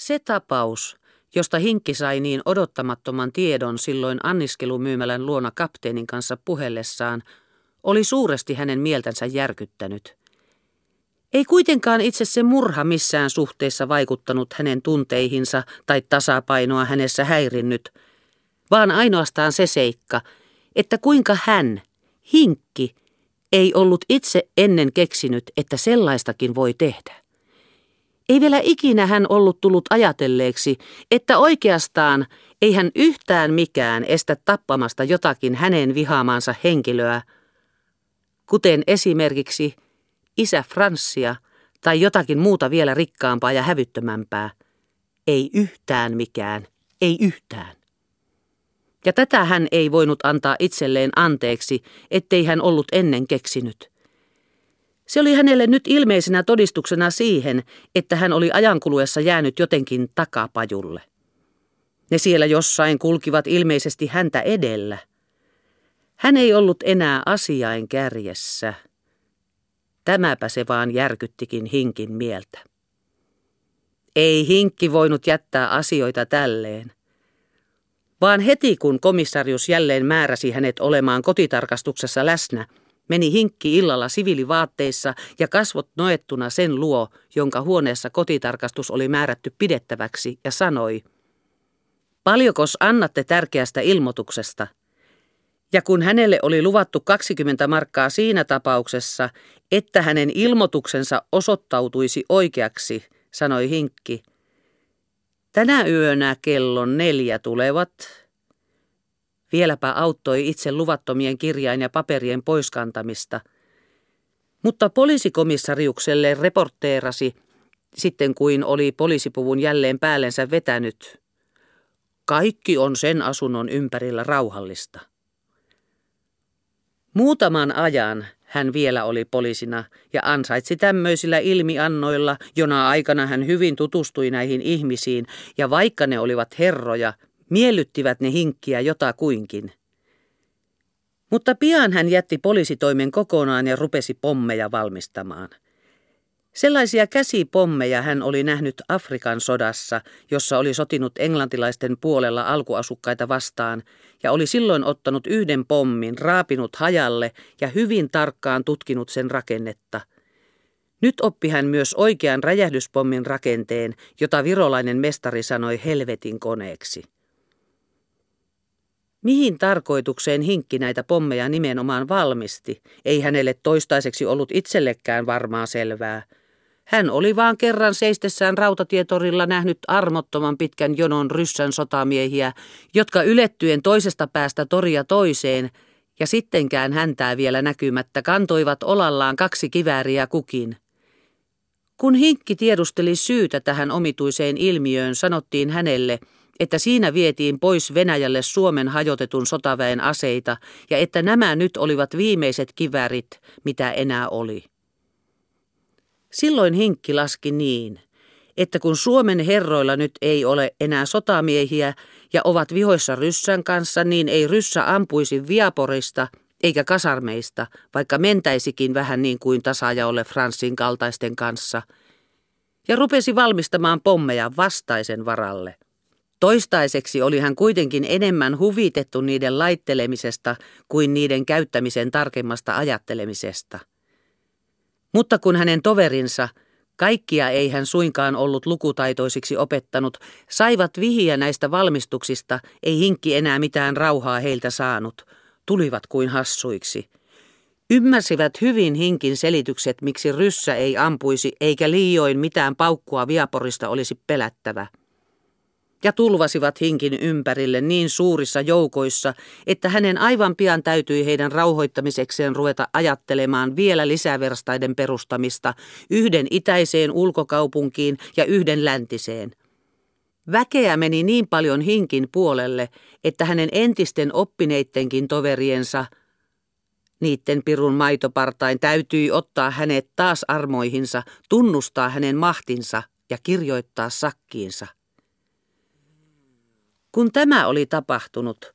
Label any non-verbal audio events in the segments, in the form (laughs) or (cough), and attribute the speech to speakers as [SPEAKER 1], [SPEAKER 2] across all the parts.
[SPEAKER 1] Se tapaus, josta Hinkki sai niin odottamattoman tiedon silloin anniskelumyymälän luona kapteenin kanssa puhellessaan, oli suuresti hänen mieltänsä järkyttänyt. Ei kuitenkaan itse se murha missään suhteessa vaikuttanut hänen tunteihinsa tai tasapainoa hänessä häirinnyt, vaan ainoastaan se seikka, että kuinka hän, Hinkki, ei ollut itse ennen keksinyt, että sellaistakin voi tehdä. Ei vielä ikinä hän ollut tullut ajatelleeksi, että oikeastaan ei hän yhtään mikään estä tappamasta jotakin hänen vihaamansa henkilöä, kuten esimerkiksi isä Franssia tai jotakin muuta vielä rikkaampaa ja hävyttömämpää. Ei yhtään mikään, ei yhtään. Ja tätä hän ei voinut antaa itselleen anteeksi, ettei hän ollut ennen keksinyt. Se oli hänelle nyt ilmeisenä todistuksena siihen, että hän oli ajankuluessa jäänyt jotenkin takapajulle. Ne siellä jossain kulkivat ilmeisesti häntä edellä. Hän ei ollut enää asiain kärjessä. Tämäpä se vaan järkyttikin Hinkin mieltä. Ei Hinkki voinut jättää asioita tälleen vaan heti kun komissarius jälleen määräsi hänet olemaan kotitarkastuksessa läsnä, meni hinkki illalla siviilivaatteissa ja kasvot noettuna sen luo, jonka huoneessa kotitarkastus oli määrätty pidettäväksi, ja sanoi, Paljokos annatte tärkeästä ilmoituksesta? Ja kun hänelle oli luvattu 20 markkaa siinä tapauksessa, että hänen ilmoituksensa osoittautuisi oikeaksi, sanoi Hinkki, Tänä yönä kellon neljä tulevat. Vieläpä auttoi itse luvattomien kirjain ja paperien poiskantamista. Mutta poliisikomissariukselle reporteerasi, sitten kuin oli poliisipuvun jälleen päällensä vetänyt. Kaikki on sen asunnon ympärillä rauhallista. Muutaman ajan hän vielä oli poliisina ja ansaitsi tämmöisillä ilmiannoilla, jona aikana hän hyvin tutustui näihin ihmisiin ja vaikka ne olivat herroja, miellyttivät ne hinkkiä jotakuinkin. Mutta pian hän jätti poliisitoimen kokonaan ja rupesi pommeja valmistamaan – Sellaisia käsipommeja hän oli nähnyt Afrikan sodassa, jossa oli sotinut englantilaisten puolella alkuasukkaita vastaan, ja oli silloin ottanut yhden pommin, raapinut hajalle ja hyvin tarkkaan tutkinut sen rakennetta. Nyt oppi hän myös oikean räjähdyspommin rakenteen, jota virolainen mestari sanoi helvetin koneeksi. Mihin tarkoitukseen hinkki näitä pommeja nimenomaan valmisti, ei hänelle toistaiseksi ollut itsellekään varmaa selvää – hän oli vaan kerran seistessään rautatietorilla nähnyt armottoman pitkän jonon ryssän sotamiehiä, jotka ylettyen toisesta päästä toria toiseen, ja sittenkään häntää vielä näkymättä kantoivat olallaan kaksi kivääriä kukin. Kun Hinkki tiedusteli syytä tähän omituiseen ilmiöön, sanottiin hänelle, että siinä vietiin pois Venäjälle Suomen hajotetun sotaväen aseita ja että nämä nyt olivat viimeiset kiväärit, mitä enää oli. Silloin Hinkki laski niin, että kun Suomen herroilla nyt ei ole enää sotamiehiä ja ovat vihoissa ryssän kanssa, niin ei ryssä ampuisi Viaporista eikä kasarmeista, vaikka mentäisikin vähän niin kuin tasaajaolle Franssin kaltaisten kanssa, ja rupesi valmistamaan pommeja vastaisen varalle. Toistaiseksi oli hän kuitenkin enemmän huvitettu niiden laittelemisesta kuin niiden käyttämisen tarkemmasta ajattelemisesta. Mutta kun hänen toverinsa, kaikkia ei hän suinkaan ollut lukutaitoisiksi opettanut, saivat vihiä näistä valmistuksista, ei hinkki enää mitään rauhaa heiltä saanut, tulivat kuin hassuiksi. Ymmärsivät hyvin hinkin selitykset, miksi ryssä ei ampuisi eikä liioin mitään paukkua viaporista olisi pelättävä ja tulvasivat hinkin ympärille niin suurissa joukoissa, että hänen aivan pian täytyi heidän rauhoittamisekseen ruveta ajattelemaan vielä lisäverstaiden perustamista yhden itäiseen ulkokaupunkiin ja yhden läntiseen. Väkeä meni niin paljon hinkin puolelle, että hänen entisten oppineittenkin toveriensa, niitten pirun maitopartain, täytyi ottaa hänet taas armoihinsa, tunnustaa hänen mahtinsa ja kirjoittaa sakkiinsa. Kun tämä oli tapahtunut,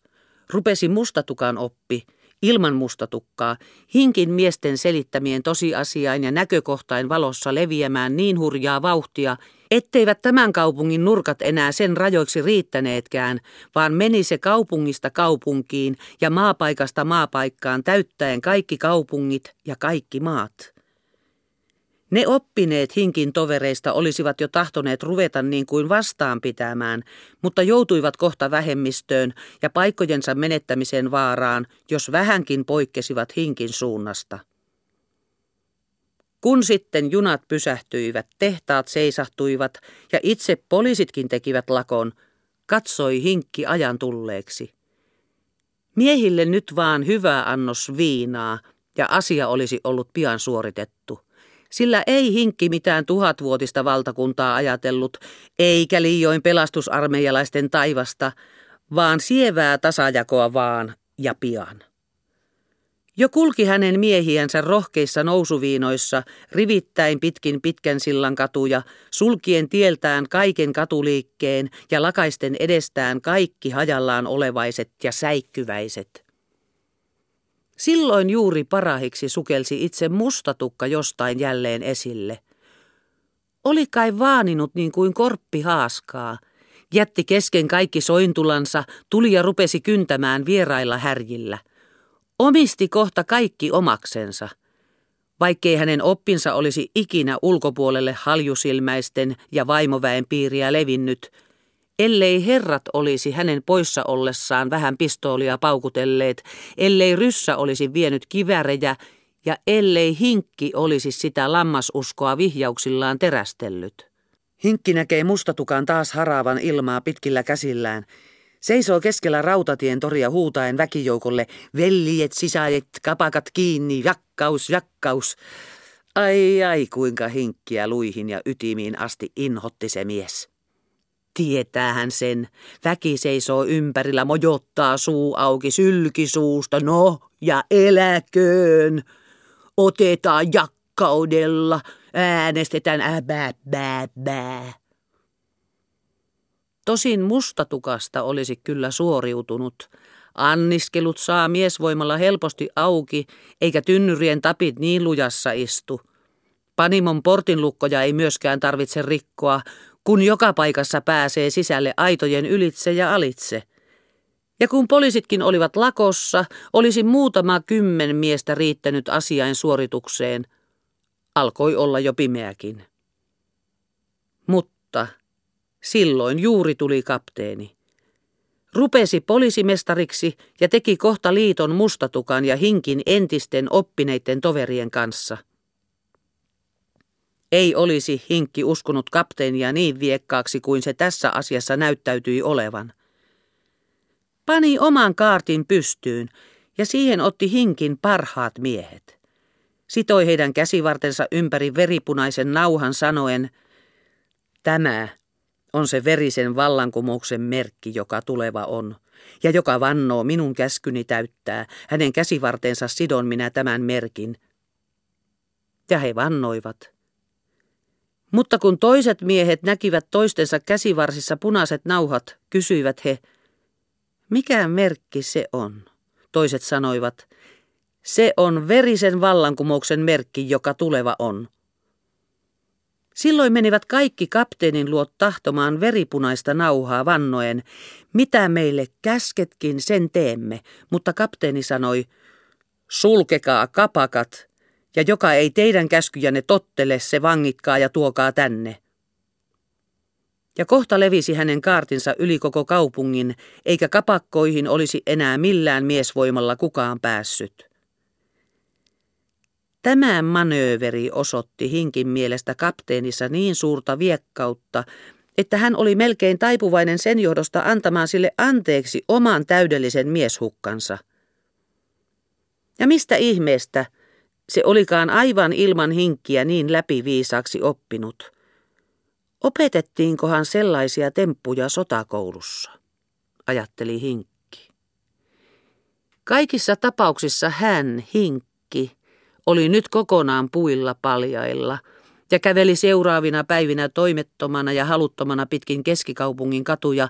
[SPEAKER 1] rupesi mustatukan oppi, ilman mustatukkaa, hinkin miesten selittämien tosiasiain ja näkökohtain valossa leviämään niin hurjaa vauhtia, Etteivät tämän kaupungin nurkat enää sen rajoiksi riittäneetkään, vaan meni se kaupungista kaupunkiin ja maapaikasta maapaikkaan täyttäen kaikki kaupungit ja kaikki maat. Ne oppineet hinkin tovereista olisivat jo tahtoneet ruveta niin kuin vastaan pitämään, mutta joutuivat kohta vähemmistöön ja paikkojensa menettämisen vaaraan, jos vähänkin poikkesivat hinkin suunnasta. Kun sitten junat pysähtyivät, tehtaat seisahtuivat ja itse poliisitkin tekivät lakon, katsoi hinkki ajan tulleeksi. Miehille nyt vaan hyvä annos viinaa ja asia olisi ollut pian suoritettu. Sillä ei hinkki mitään tuhatvuotista valtakuntaa ajatellut, eikä liioin pelastusarmeijalaisten taivasta, vaan sievää tasajakoa vaan ja pian. Jo kulki hänen miehiänsä rohkeissa nousuviinoissa, rivittäin pitkin pitkän sillan katuja, sulkien tieltään kaiken katuliikkeen ja lakaisten edestään kaikki hajallaan olevaiset ja säikkyväiset. Silloin juuri parahiksi sukelsi itse mustatukka jostain jälleen esille. Oli kai vaaninut niin kuin korppi haaskaa. Jätti kesken kaikki sointulansa, tuli ja rupesi kyntämään vierailla härjillä – Omisti kohta kaikki omaksensa. Vaikkei hänen oppinsa olisi ikinä ulkopuolelle haljusilmäisten ja vaimoväen piiriä levinnyt, ellei herrat olisi hänen poissa ollessaan vähän pistoolia paukutelleet, ellei ryssä olisi vienyt kivärejä ja ellei hinkki olisi sitä lammasuskoa vihjauksillaan terästellyt. Hinkki näkee mustatukan taas haraavan ilmaa pitkillä käsillään – Seisoo keskellä rautatien toria huutaen väkijoukolle, veljet, sisajet, kapakat kiinni, jakkaus, jakkaus. Ai ai, kuinka hinkkiä luihin ja ytimiin asti inhotti se mies. Tietää hän sen. Väki seisoo ympärillä, mojottaa suu auki sylkisuusta. No, ja eläköön. Otetaan jakkaudella. Äänestetään äbää, bää, bää. Tosin mustatukasta olisi kyllä suoriutunut. Anniskelut saa miesvoimalla helposti auki, eikä tynnyrien tapit niin lujassa istu. Panimon portinlukkoja ei myöskään tarvitse rikkoa, kun joka paikassa pääsee sisälle aitojen ylitse ja alitse. Ja kun poliisitkin olivat lakossa, olisi muutama kymmen miestä riittänyt asiain suoritukseen. Alkoi olla jo pimeäkin. Mutta Silloin juuri tuli kapteeni. Rupesi poliisimestariksi ja teki kohta liiton mustatukan ja hinkin entisten oppineiden toverien kanssa. Ei olisi hinkki uskonut kapteenia niin viekkaaksi kuin se tässä asiassa näyttäytyi olevan. Pani oman kaartin pystyyn ja siihen otti hinkin parhaat miehet. Sitoi heidän käsivartensa ympäri veripunaisen nauhan sanoen, tämä on se verisen vallankumouksen merkki, joka tuleva on, ja joka vannoo minun käskyni täyttää, hänen käsivartensa sidon minä tämän merkin. Ja he vannoivat. Mutta kun toiset miehet näkivät toistensa käsivarsissa punaiset nauhat, kysyivät he, mikä merkki se on? Toiset sanoivat, se on verisen vallankumouksen merkki, joka tuleva on. Silloin menivät kaikki kapteenin luot tahtomaan veripunaista nauhaa vannoen, mitä meille käsketkin sen teemme, mutta kapteeni sanoi, sulkekaa kapakat, ja joka ei teidän käskyjänne tottele, se vangitkaa ja tuokaa tänne. Ja kohta levisi hänen kaartinsa yli koko kaupungin, eikä kapakkoihin olisi enää millään miesvoimalla kukaan päässyt. Tämä manööveri osoitti Hinkin mielestä kapteenissa niin suurta viekkautta, että hän oli melkein taipuvainen sen johdosta antamaan sille anteeksi oman täydellisen mieshukkansa. Ja mistä ihmeestä se olikaan aivan ilman hinkkiä niin läpiviisaaksi oppinut? Opetettiinkohan sellaisia temppuja sotakoulussa, ajatteli Hinkki. Kaikissa tapauksissa hän, Hinkki, oli nyt kokonaan puilla paljailla ja käveli seuraavina päivinä toimettomana ja haluttomana pitkin keskikaupungin katuja,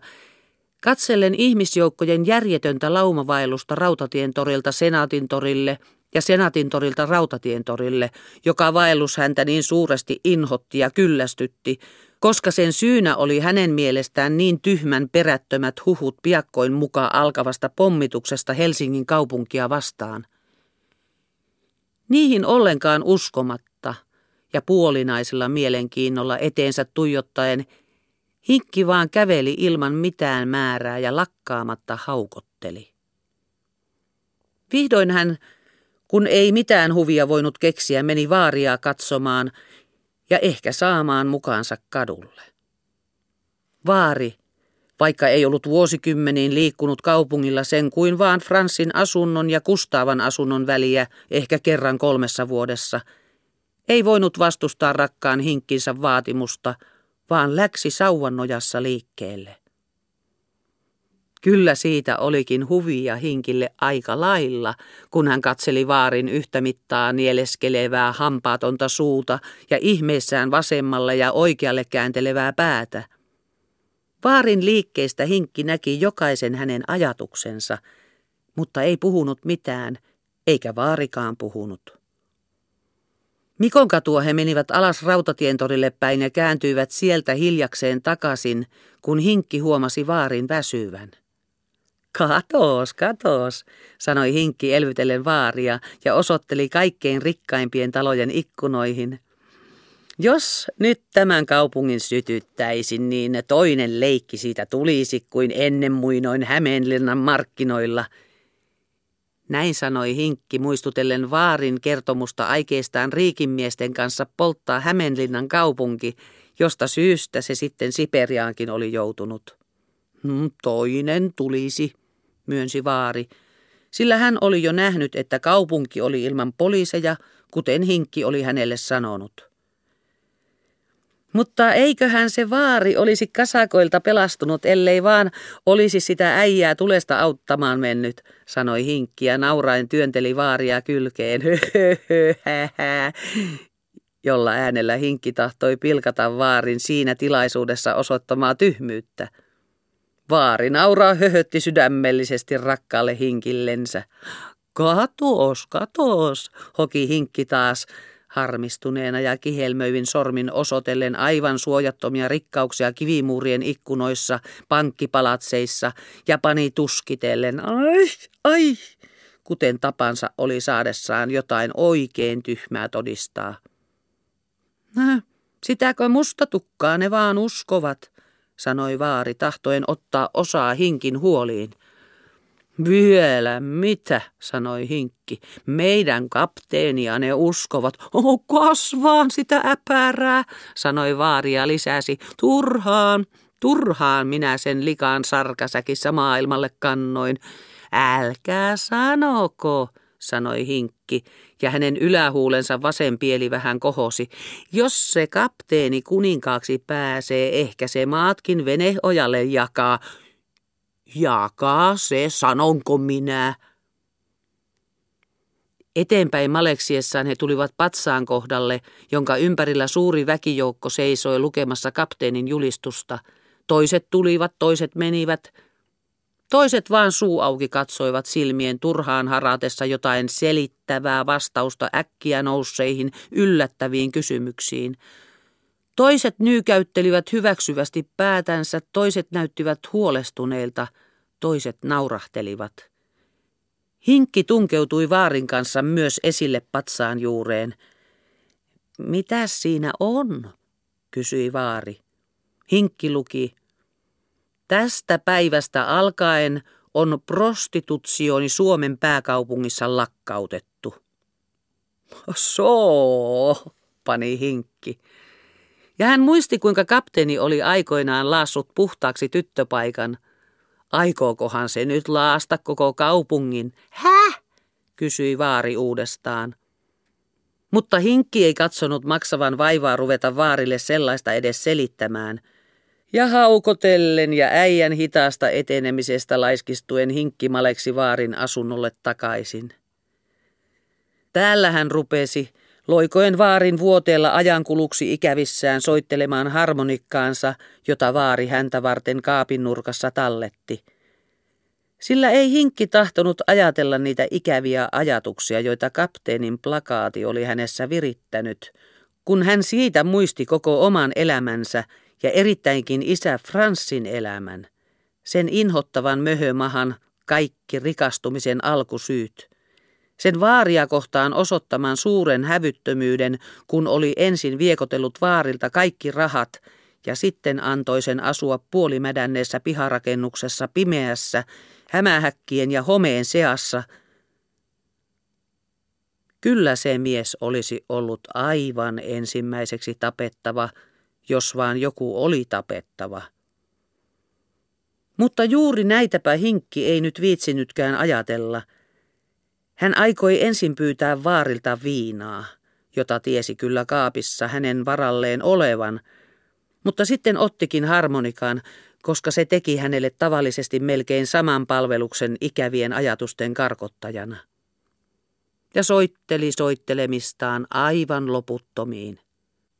[SPEAKER 1] katsellen ihmisjoukkojen järjetöntä laumavaellusta Rautatien torilta Senaatin torille ja Senaatin torilta Rautatien torille, joka vaellus häntä niin suuresti inhotti ja kyllästytti, koska sen syynä oli hänen mielestään niin tyhmän perättömät huhut piakkoin mukaan alkavasta pommituksesta Helsingin kaupunkia vastaan. Niihin ollenkaan uskomatta ja puolinaisella mielenkiinnolla eteensä tuijottaen Hinkki vaan käveli ilman mitään määrää ja lakkaamatta haukotteli. Vihdoin hän, kun ei mitään huvia voinut keksiä, meni vaaria katsomaan ja ehkä saamaan mukaansa kadulle. Vaari, vaikka ei ollut vuosikymmeniin liikkunut kaupungilla sen kuin vaan Fransin asunnon ja Kustavan asunnon väliä ehkä kerran kolmessa vuodessa, ei voinut vastustaa rakkaan hinkkinsä vaatimusta, vaan läksi sauvan nojassa liikkeelle. Kyllä siitä olikin huvia hinkille aika lailla, kun hän katseli vaarin yhtä mittaa nieleskelevää hampaatonta suuta ja ihmeessään vasemmalle ja oikealle kääntelevää päätä. Vaarin liikkeestä hinkki näki jokaisen hänen ajatuksensa, mutta ei puhunut mitään, eikä vaarikaan puhunut. Mikon katua he menivät alas rautatientorille päin ja kääntyivät sieltä hiljakseen takaisin, kun hinkki huomasi vaarin väsyvän. Katos, katos, sanoi Hinkki elvytellen vaaria ja osoitteli kaikkein rikkaimpien talojen ikkunoihin. Jos nyt tämän kaupungin sytyttäisin, niin toinen leikki siitä tulisi kuin ennen muinoin Hämeenlinnan markkinoilla. Näin sanoi Hinkki muistutellen vaarin kertomusta aikeistaan riikimiesten kanssa polttaa Hämeenlinnan kaupunki, josta syystä se sitten Siperiaankin oli joutunut. Hmm, toinen tulisi, myönsi vaari, sillä hän oli jo nähnyt, että kaupunki oli ilman poliiseja, kuten Hinkki oli hänelle sanonut. Mutta eiköhän se vaari olisi kasakoilta pelastunut, ellei vaan olisi sitä äijää tulesta auttamaan mennyt, sanoi Hinkki ja nauraen työnteli vaaria kylkeen. (laughs) jolla äänellä Hinkki tahtoi pilkata vaarin siinä tilaisuudessa osoittamaa tyhmyyttä. Vaari nauraa höhötti sydämellisesti rakkaalle hinkillensä. Katos, katos, hoki hinkki taas harmistuneena ja kihelmöivin sormin osotellen aivan suojattomia rikkauksia kivimuurien ikkunoissa, pankkipalatseissa ja pani tuskitellen, ai, ai, kuten tapansa oli saadessaan jotain oikein tyhmää todistaa. Sitäkö musta tukkaa ne vaan uskovat, sanoi vaari tahtoen ottaa osaa hinkin huoliin. Vielä mitä, sanoi hinkki. Meidän kapteenia ne uskovat. Oh, kasvaan sitä äpärää, sanoi vaari ja lisäsi. Turhaan, turhaan minä sen likaan sarkasäkissä maailmalle kannoin. Älkää sanoko, sanoi hinkki, ja hänen ylähuulensa vasen pieli vähän kohosi. Jos se kapteeni kuninkaaksi pääsee, ehkä se maatkin veneojalle jakaa. Jakaa se, sanonko minä? Eteenpäin maleksiessaan he tulivat patsaan kohdalle, jonka ympärillä suuri väkijoukko seisoi lukemassa kapteenin julistusta. Toiset tulivat, toiset menivät, Toiset vaan suu auki katsoivat silmien turhaan haratessa jotain selittävää vastausta äkkiä nousseihin yllättäviin kysymyksiin. Toiset nyykäyttelivät hyväksyvästi päätänsä, toiset näyttivät huolestuneilta, toiset naurahtelivat. Hinkki tunkeutui vaarin kanssa myös esille patsaan juureen. Mitä siinä on? kysyi vaari. Hinkki luki Tästä päivästä alkaen on prostitutsioni Suomen pääkaupungissa lakkautettu. Soo, pani hinkki. Ja hän muisti, kuinka kapteeni oli aikoinaan laassut puhtaaksi tyttöpaikan. Aikookohan se nyt laasta koko kaupungin? Häh? kysyi vaari uudestaan. Mutta hinkki ei katsonut maksavan vaivaa ruveta vaarille sellaista edes selittämään – ja haukotellen ja äijän hitaasta etenemisestä laiskistuen hinkkimaleksi vaarin asunnolle takaisin. Täällä hän rupesi, loikoen vaarin vuoteella ajankuluksi ikävissään soittelemaan harmonikkaansa, jota vaari häntä varten kaapin nurkassa talletti. Sillä ei hinkki tahtonut ajatella niitä ikäviä ajatuksia, joita kapteenin plakaati oli hänessä virittänyt, kun hän siitä muisti koko oman elämänsä – ja erittäinkin isä Franssin elämän, sen inhottavan möhömahan kaikki rikastumisen alkusyyt, sen vaaria kohtaan osoittaman suuren hävyttömyyden, kun oli ensin viekotellut vaarilta kaikki rahat ja sitten antoi sen asua puolimädänneessä piharakennuksessa pimeässä, hämähäkkien ja homeen seassa. Kyllä se mies olisi ollut aivan ensimmäiseksi tapettava, jos vaan joku oli tapettava. Mutta juuri näitäpä hinkki ei nyt viitsinytkään ajatella. Hän aikoi ensin pyytää vaarilta viinaa, jota tiesi kyllä kaapissa hänen varalleen olevan, mutta sitten ottikin harmonikan, koska se teki hänelle tavallisesti melkein saman palveluksen ikävien ajatusten karkottajana. Ja soitteli soittelemistaan aivan loputtomiin.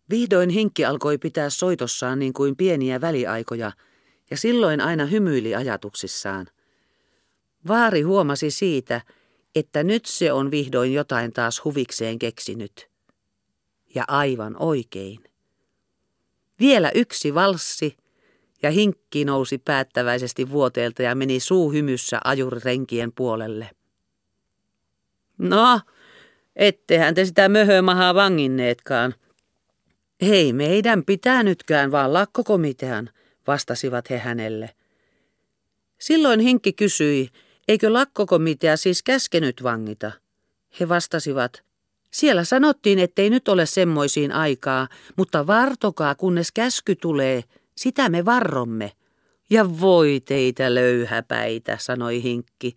[SPEAKER 1] Vihdoin hinkki alkoi pitää soitossaan niin kuin pieniä väliaikoja, ja silloin aina hymyili ajatuksissaan. Vaari huomasi siitä, että nyt se on vihdoin jotain taas huvikseen keksinyt. Ja aivan oikein. Vielä yksi valssi, ja hinkki nousi päättäväisesti vuoteelta ja meni suuhymyssä ajurirenkien puolelle. No, ettehän te sitä möhömahaa vanginneetkaan. Hei meidän pitää nytkään vaan lakkokomitean, vastasivat he hänelle. Silloin Hinkki kysyi, eikö lakkokomitea siis käskenyt vangita? He vastasivat, siellä sanottiin, ettei nyt ole semmoisiin aikaa, mutta vartokaa, kunnes käsky tulee, sitä me varromme. Ja voi teitä löyhäpäitä, sanoi Hinkki.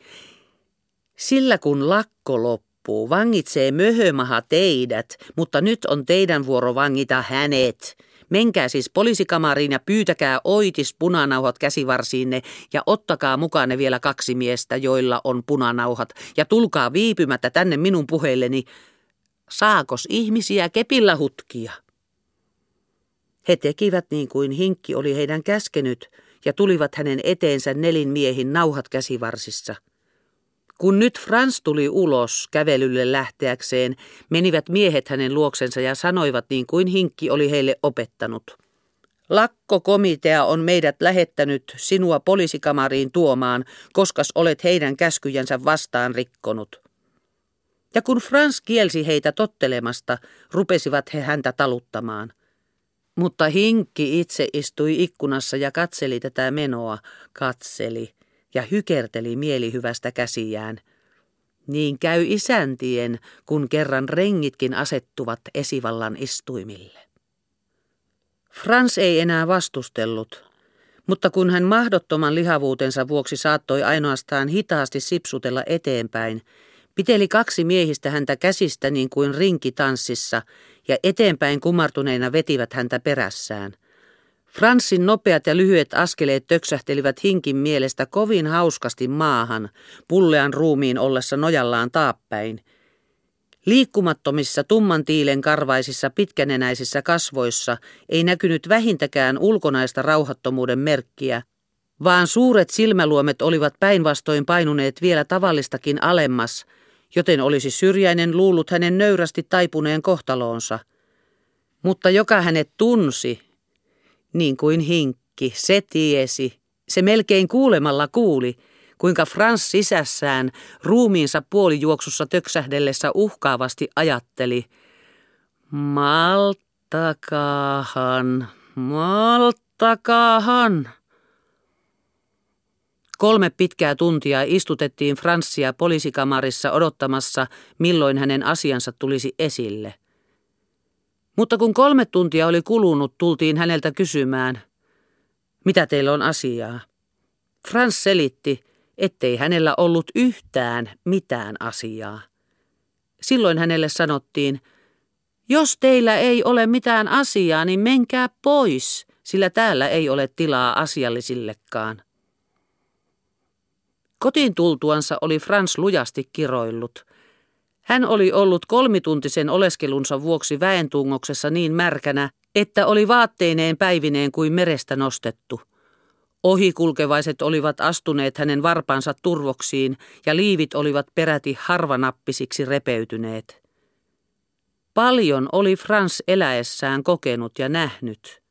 [SPEAKER 1] Sillä kun lakko loppuu, vangitsee möhömaha teidät, mutta nyt on teidän vuoro vangita hänet. Menkää siis poliisikamariin ja pyytäkää oitis punanauhat käsivarsiinne ja ottakaa mukaan ne vielä kaksi miestä, joilla on punanauhat, ja tulkaa viipymättä tänne minun puheilleni. Saakos ihmisiä kepillä hutkia? He tekivät niin kuin hinkki oli heidän käskenyt ja tulivat hänen eteensä nelin miehin nauhat käsivarsissa. Kun nyt Frans tuli ulos kävelylle lähteäkseen, menivät miehet hänen luoksensa ja sanoivat niin kuin hinkki oli heille opettanut. Lakkokomitea on meidät lähettänyt sinua poliisikamariin tuomaan, koska olet heidän käskyjänsä vastaan rikkonut. Ja kun Frans kielsi heitä tottelemasta, rupesivat he häntä taluttamaan. Mutta hinkki itse istui ikkunassa ja katseli tätä menoa, katseli ja hykerteli mielihyvästä käsiään. Niin käy isäntien, kun kerran rengitkin asettuvat esivallan istuimille. Frans ei enää vastustellut, mutta kun hän mahdottoman lihavuutensa vuoksi saattoi ainoastaan hitaasti sipsutella eteenpäin, piteli kaksi miehistä häntä käsistä niin kuin rinkitanssissa ja eteenpäin kumartuneina vetivät häntä perässään. Franssin nopeat ja lyhyet askeleet töksähtelivät hinkin mielestä kovin hauskasti maahan, pullean ruumiin ollessa nojallaan taappäin. Liikkumattomissa tumman tiilen karvaisissa pitkänenäisissä kasvoissa ei näkynyt vähintäkään ulkonaista rauhattomuuden merkkiä, vaan suuret silmäluomet olivat päinvastoin painuneet vielä tavallistakin alemmas – joten olisi syrjäinen luullut hänen nöyrästi taipuneen kohtaloonsa. Mutta joka hänet tunsi, niin kuin hinkki, se tiesi, se melkein kuulemalla kuuli, kuinka Frans sisässään ruumiinsa puolijuoksussa töksähdellessä uhkaavasti ajatteli, maltakaahan, maltakaahan. Kolme pitkää tuntia istutettiin Franssia poliisikamarissa odottamassa, milloin hänen asiansa tulisi esille. Mutta kun kolme tuntia oli kulunut, tultiin häneltä kysymään, mitä teillä on asiaa. Frans selitti, ettei hänellä ollut yhtään mitään asiaa. Silloin hänelle sanottiin, jos teillä ei ole mitään asiaa, niin menkää pois, sillä täällä ei ole tilaa asiallisillekaan. Kotiin tultuansa oli Frans lujasti kiroillut. Hän oli ollut kolmituntisen oleskelunsa vuoksi väentungoksessa niin märkänä, että oli vaatteineen päivineen kuin merestä nostettu. Ohikulkevaiset olivat astuneet hänen varpansa turvoksiin ja liivit olivat peräti harvanappisiksi repeytyneet. Paljon oli Frans eläessään kokenut ja nähnyt.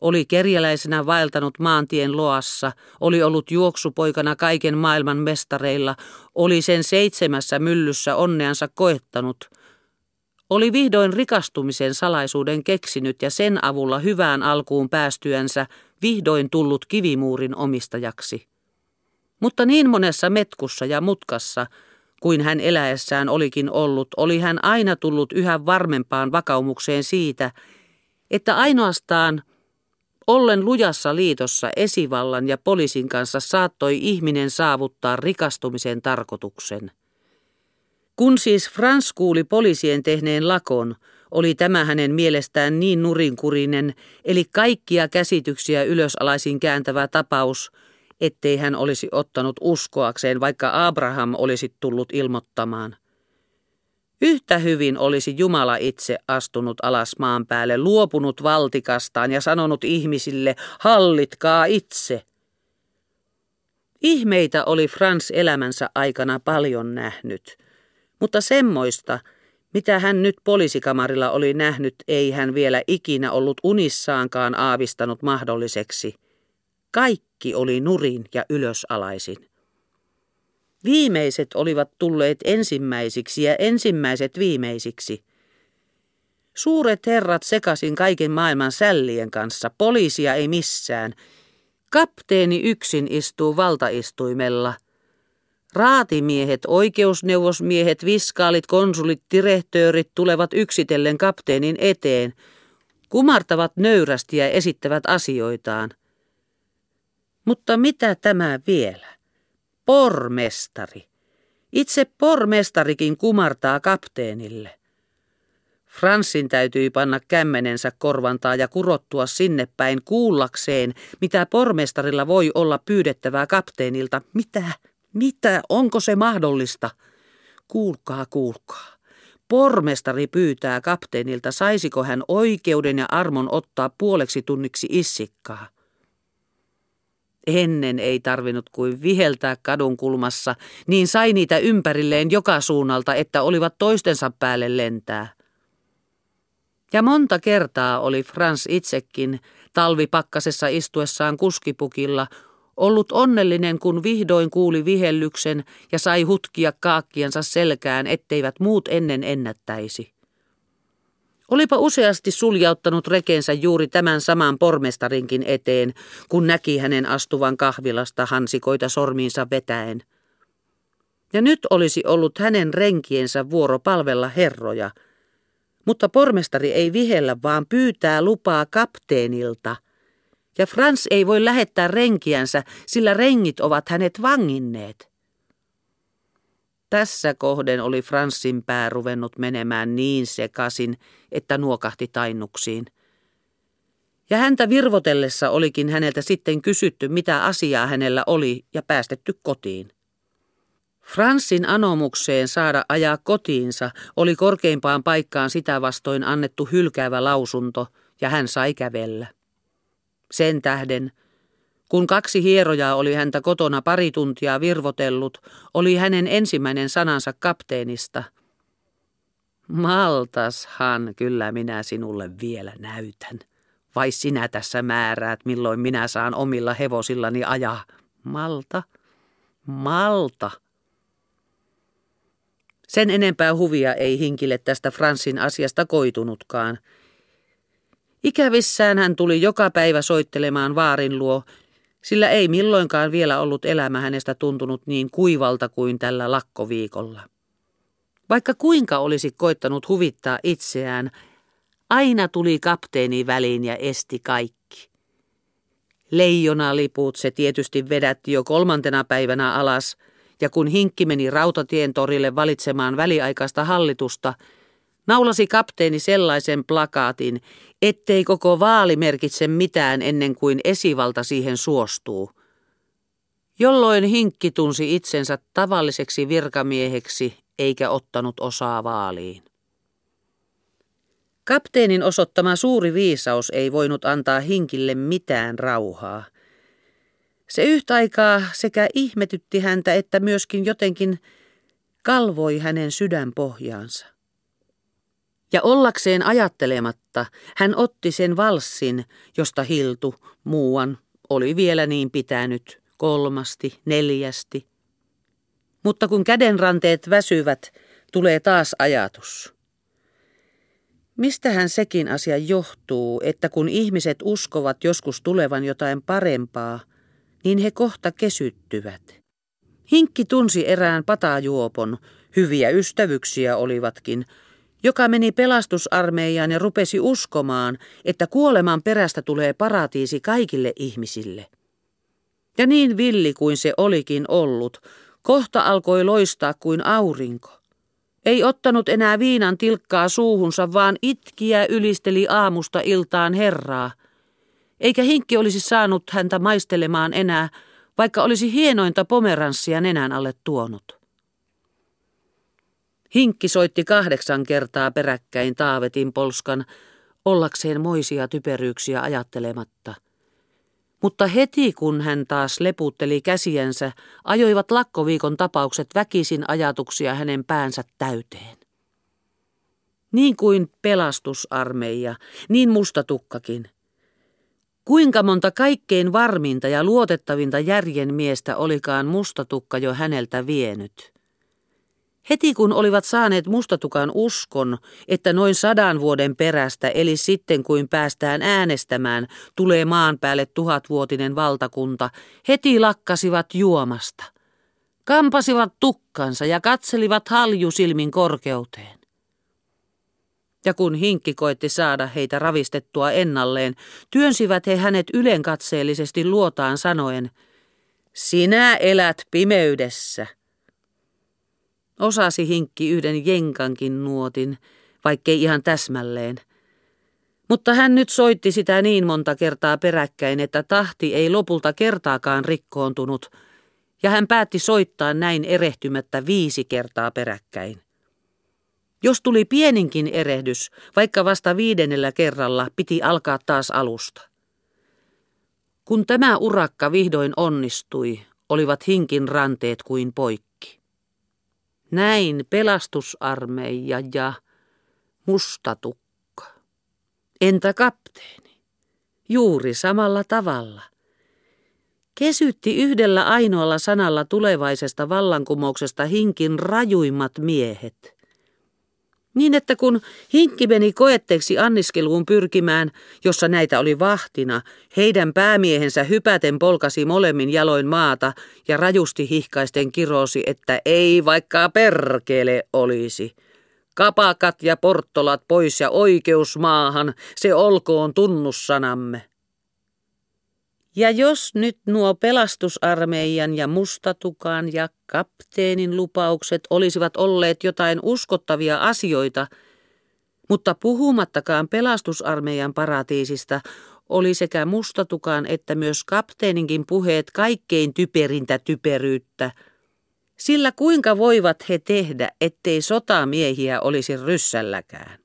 [SPEAKER 1] Oli kerjäläisenä vaeltanut maantien loassa, oli ollut juoksupoikana kaiken maailman mestareilla, oli sen seitsemässä myllyssä onneansa koettanut. Oli vihdoin rikastumisen salaisuuden keksinyt ja sen avulla hyvään alkuun päästyänsä vihdoin tullut kivimuurin omistajaksi. Mutta niin monessa metkussa ja mutkassa, kuin hän eläessään olikin ollut, oli hän aina tullut yhä varmempaan vakaumukseen siitä, että ainoastaan – Ollen lujassa liitossa esivallan ja poliisin kanssa saattoi ihminen saavuttaa rikastumisen tarkoituksen. Kun siis Frans kuuli poliisien tehneen lakon, oli tämä hänen mielestään niin nurinkurinen, eli kaikkia käsityksiä ylösalaisin kääntävä tapaus, ettei hän olisi ottanut uskoakseen, vaikka Abraham olisi tullut ilmoittamaan. Yhtä hyvin olisi Jumala itse astunut alas maan päälle, luopunut valtikastaan ja sanonut ihmisille, hallitkaa itse. Ihmeitä oli Frans elämänsä aikana paljon nähnyt, mutta semmoista, mitä hän nyt poliisikamarilla oli nähnyt, ei hän vielä ikinä ollut unissaankaan aavistanut mahdolliseksi. Kaikki oli nurin ja ylösalaisin. Viimeiset olivat tulleet ensimmäisiksi ja ensimmäiset viimeisiksi. Suuret herrat sekasin kaiken maailman sällien kanssa, poliisia ei missään. Kapteeni yksin istuu valtaistuimella. Raatimiehet, oikeusneuvosmiehet, viskaalit, konsulit, direhtöörit tulevat yksitellen kapteenin eteen, kumartavat nöyrästi ja esittävät asioitaan. Mutta mitä tämä vielä? Pormestari. Itse pormestarikin kumartaa kapteenille. Franssin täytyi panna kämmenensä korvantaa ja kurottua sinne päin kuullakseen, mitä pormestarilla voi olla pyydettävää kapteenilta. Mitä? Mitä? Onko se mahdollista? Kuulkaa, kuulkaa. Pormestari pyytää kapteenilta, saisiko hän oikeuden ja armon ottaa puoleksi tunniksi issikkaa. Ennen ei tarvinnut kuin viheltää kadun kulmassa, niin sai niitä ympärilleen joka suunnalta, että olivat toistensa päälle lentää. Ja monta kertaa oli Frans itsekin talvipakkasessa istuessaan kuskipukilla ollut onnellinen, kun vihdoin kuuli vihellyksen ja sai hutkia kaakkiansa selkään, etteivät muut ennen ennättäisi. Olipa useasti suljauttanut rekensä juuri tämän saman pormestarinkin eteen, kun näki hänen astuvan kahvilasta hansikoita sormiinsa vetäen. Ja nyt olisi ollut hänen renkiensä vuoro palvella herroja. Mutta pormestari ei vihellä, vaan pyytää lupaa kapteenilta. Ja Frans ei voi lähettää renkiänsä, sillä rengit ovat hänet vanginneet. Tässä kohden oli Franssin pää ruvennut menemään niin sekasin, että nuokahti tainnuksiin. Ja häntä virvotellessa olikin häneltä sitten kysytty, mitä asiaa hänellä oli, ja päästetty kotiin. Franssin anomukseen saada ajaa kotiinsa oli korkeimpaan paikkaan sitä vastoin annettu hylkäävä lausunto, ja hän sai kävellä. Sen tähden kun kaksi hierojaa oli häntä kotona pari tuntia virvotellut, oli hänen ensimmäinen sanansa kapteenista. Maltashan, kyllä minä sinulle vielä näytän. Vai sinä tässä määräät, milloin minä saan omilla hevosillani ajaa? Malta, Malta. Sen enempää huvia ei hinkille tästä Fransin asiasta koitunutkaan. Ikävissään hän tuli joka päivä soittelemaan vaarin luo, sillä ei milloinkaan vielä ollut elämä hänestä tuntunut niin kuivalta kuin tällä lakkoviikolla. Vaikka kuinka olisi koittanut huvittaa itseään, aina tuli kapteeni väliin ja esti kaikki. Leijonaliput se tietysti vedätti jo kolmantena päivänä alas, ja kun hinkki meni rautatien torille valitsemaan väliaikaista hallitusta, naulasi kapteeni sellaisen plakaatin, ettei koko vaali merkitse mitään ennen kuin esivalta siihen suostuu. Jolloin hinkki tunsi itsensä tavalliseksi virkamieheksi eikä ottanut osaa vaaliin. Kapteenin osoittama suuri viisaus ei voinut antaa hinkille mitään rauhaa. Se yhtä aikaa sekä ihmetytti häntä että myöskin jotenkin kalvoi hänen sydänpohjaansa. Ja ollakseen ajattelematta hän otti sen valssin, josta Hiltu, muuan, oli vielä niin pitänyt, kolmasti, neljästi. Mutta kun kädenranteet väsyvät, tulee taas ajatus. Mistähän sekin asia johtuu, että kun ihmiset uskovat joskus tulevan jotain parempaa, niin he kohta kesyttyvät. Hinkki tunsi erään patajuopon, hyviä ystävyksiä olivatkin, joka meni pelastusarmeijaan ja rupesi uskomaan, että kuoleman perästä tulee paratiisi kaikille ihmisille. Ja niin villi kuin se olikin ollut, kohta alkoi loistaa kuin aurinko. Ei ottanut enää viinan tilkkaa suuhunsa, vaan itkiä ylisteli aamusta iltaan Herraa. Eikä hinkki olisi saanut häntä maistelemaan enää, vaikka olisi hienointa pomeranssia nenän alle tuonut. Hinkki soitti kahdeksan kertaa peräkkäin Taavetin polskan, ollakseen moisia typeryyksiä ajattelematta. Mutta heti kun hän taas leputteli käsiensä, ajoivat lakkoviikon tapaukset väkisin ajatuksia hänen päänsä täyteen. Niin kuin pelastusarmeija, niin mustatukkakin. Kuinka monta kaikkein varminta ja luotettavinta järjen miestä olikaan mustatukka jo häneltä vienyt. Heti kun olivat saaneet mustatukan uskon, että noin sadan vuoden perästä, eli sitten kuin päästään äänestämään, tulee maan päälle tuhatvuotinen valtakunta, heti lakkasivat juomasta. Kampasivat tukkansa ja katselivat haljusilmin korkeuteen. Ja kun hinkki koitti saada heitä ravistettua ennalleen, työnsivät he hänet ylenkatseellisesti luotaan sanoen, Sinä elät pimeydessä. Osasi hinkki yhden jenkankin nuotin, vaikkei ihan täsmälleen. Mutta hän nyt soitti sitä niin monta kertaa peräkkäin, että tahti ei lopulta kertaakaan rikkoontunut, ja hän päätti soittaa näin erehtymättä viisi kertaa peräkkäin. Jos tuli pieninkin erehdys, vaikka vasta viidennellä kerralla piti alkaa taas alusta. Kun tämä urakka vihdoin onnistui, olivat hinkin ranteet kuin poikki. Näin pelastusarmeija ja mustatukka. Entä kapteeni? Juuri samalla tavalla. Kesytti yhdellä ainoalla sanalla tulevaisesta vallankumouksesta hinkin rajuimmat miehet – niin että kun hinkki meni koetteeksi anniskeluun pyrkimään, jossa näitä oli vahtina, heidän päämiehensä hypäten polkasi molemmin jaloin maata ja rajusti hihkaisten kirosi, että ei vaikka perkele olisi. Kapakat ja porttolat pois ja oikeus maahan, se olkoon tunnussanamme. Ja jos nyt nuo pelastusarmeijan ja mustatukan ja kapteenin lupaukset olisivat olleet jotain uskottavia asioita, mutta puhumattakaan pelastusarmeijan paratiisista oli sekä mustatukan että myös kapteeninkin puheet kaikkein typerintä typeryyttä, sillä kuinka voivat he tehdä, ettei sotamiehiä olisi ryssälläkään?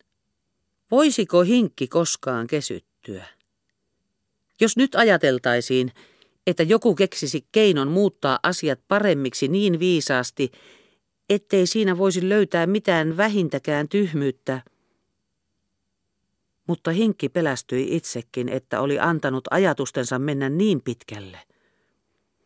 [SPEAKER 1] Voisiko hinkki koskaan kesyttyä? Jos nyt ajateltaisiin, että joku keksisi keinon muuttaa asiat paremmiksi niin viisaasti, ettei siinä voisi löytää mitään vähintäkään tyhmyyttä. Mutta Hinkki pelästyi itsekin, että oli antanut ajatustensa mennä niin pitkälle.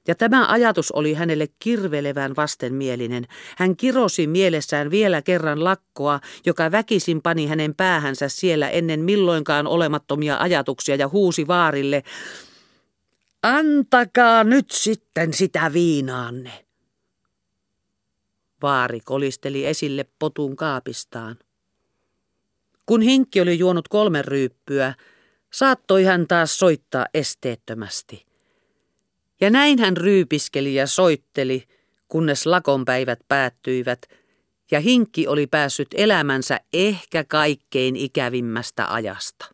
[SPEAKER 1] Ja tämä ajatus oli hänelle kirvelevän vastenmielinen. Hän kirosi mielessään vielä kerran lakkoa, joka väkisin pani hänen päähänsä siellä ennen milloinkaan olemattomia ajatuksia ja huusi vaarille, Antakaa nyt sitten sitä viinaanne. Vaari kolisteli esille potun kaapistaan. Kun hinkki oli juonut kolme ryyppyä, saattoi hän taas soittaa esteettömästi – ja näin hän ryypiskeli ja soitteli, kunnes lakonpäivät päättyivät, ja hinkki oli päässyt elämänsä ehkä kaikkein ikävimmästä ajasta.